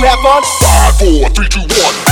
you have fun? Five, four, three, two, one.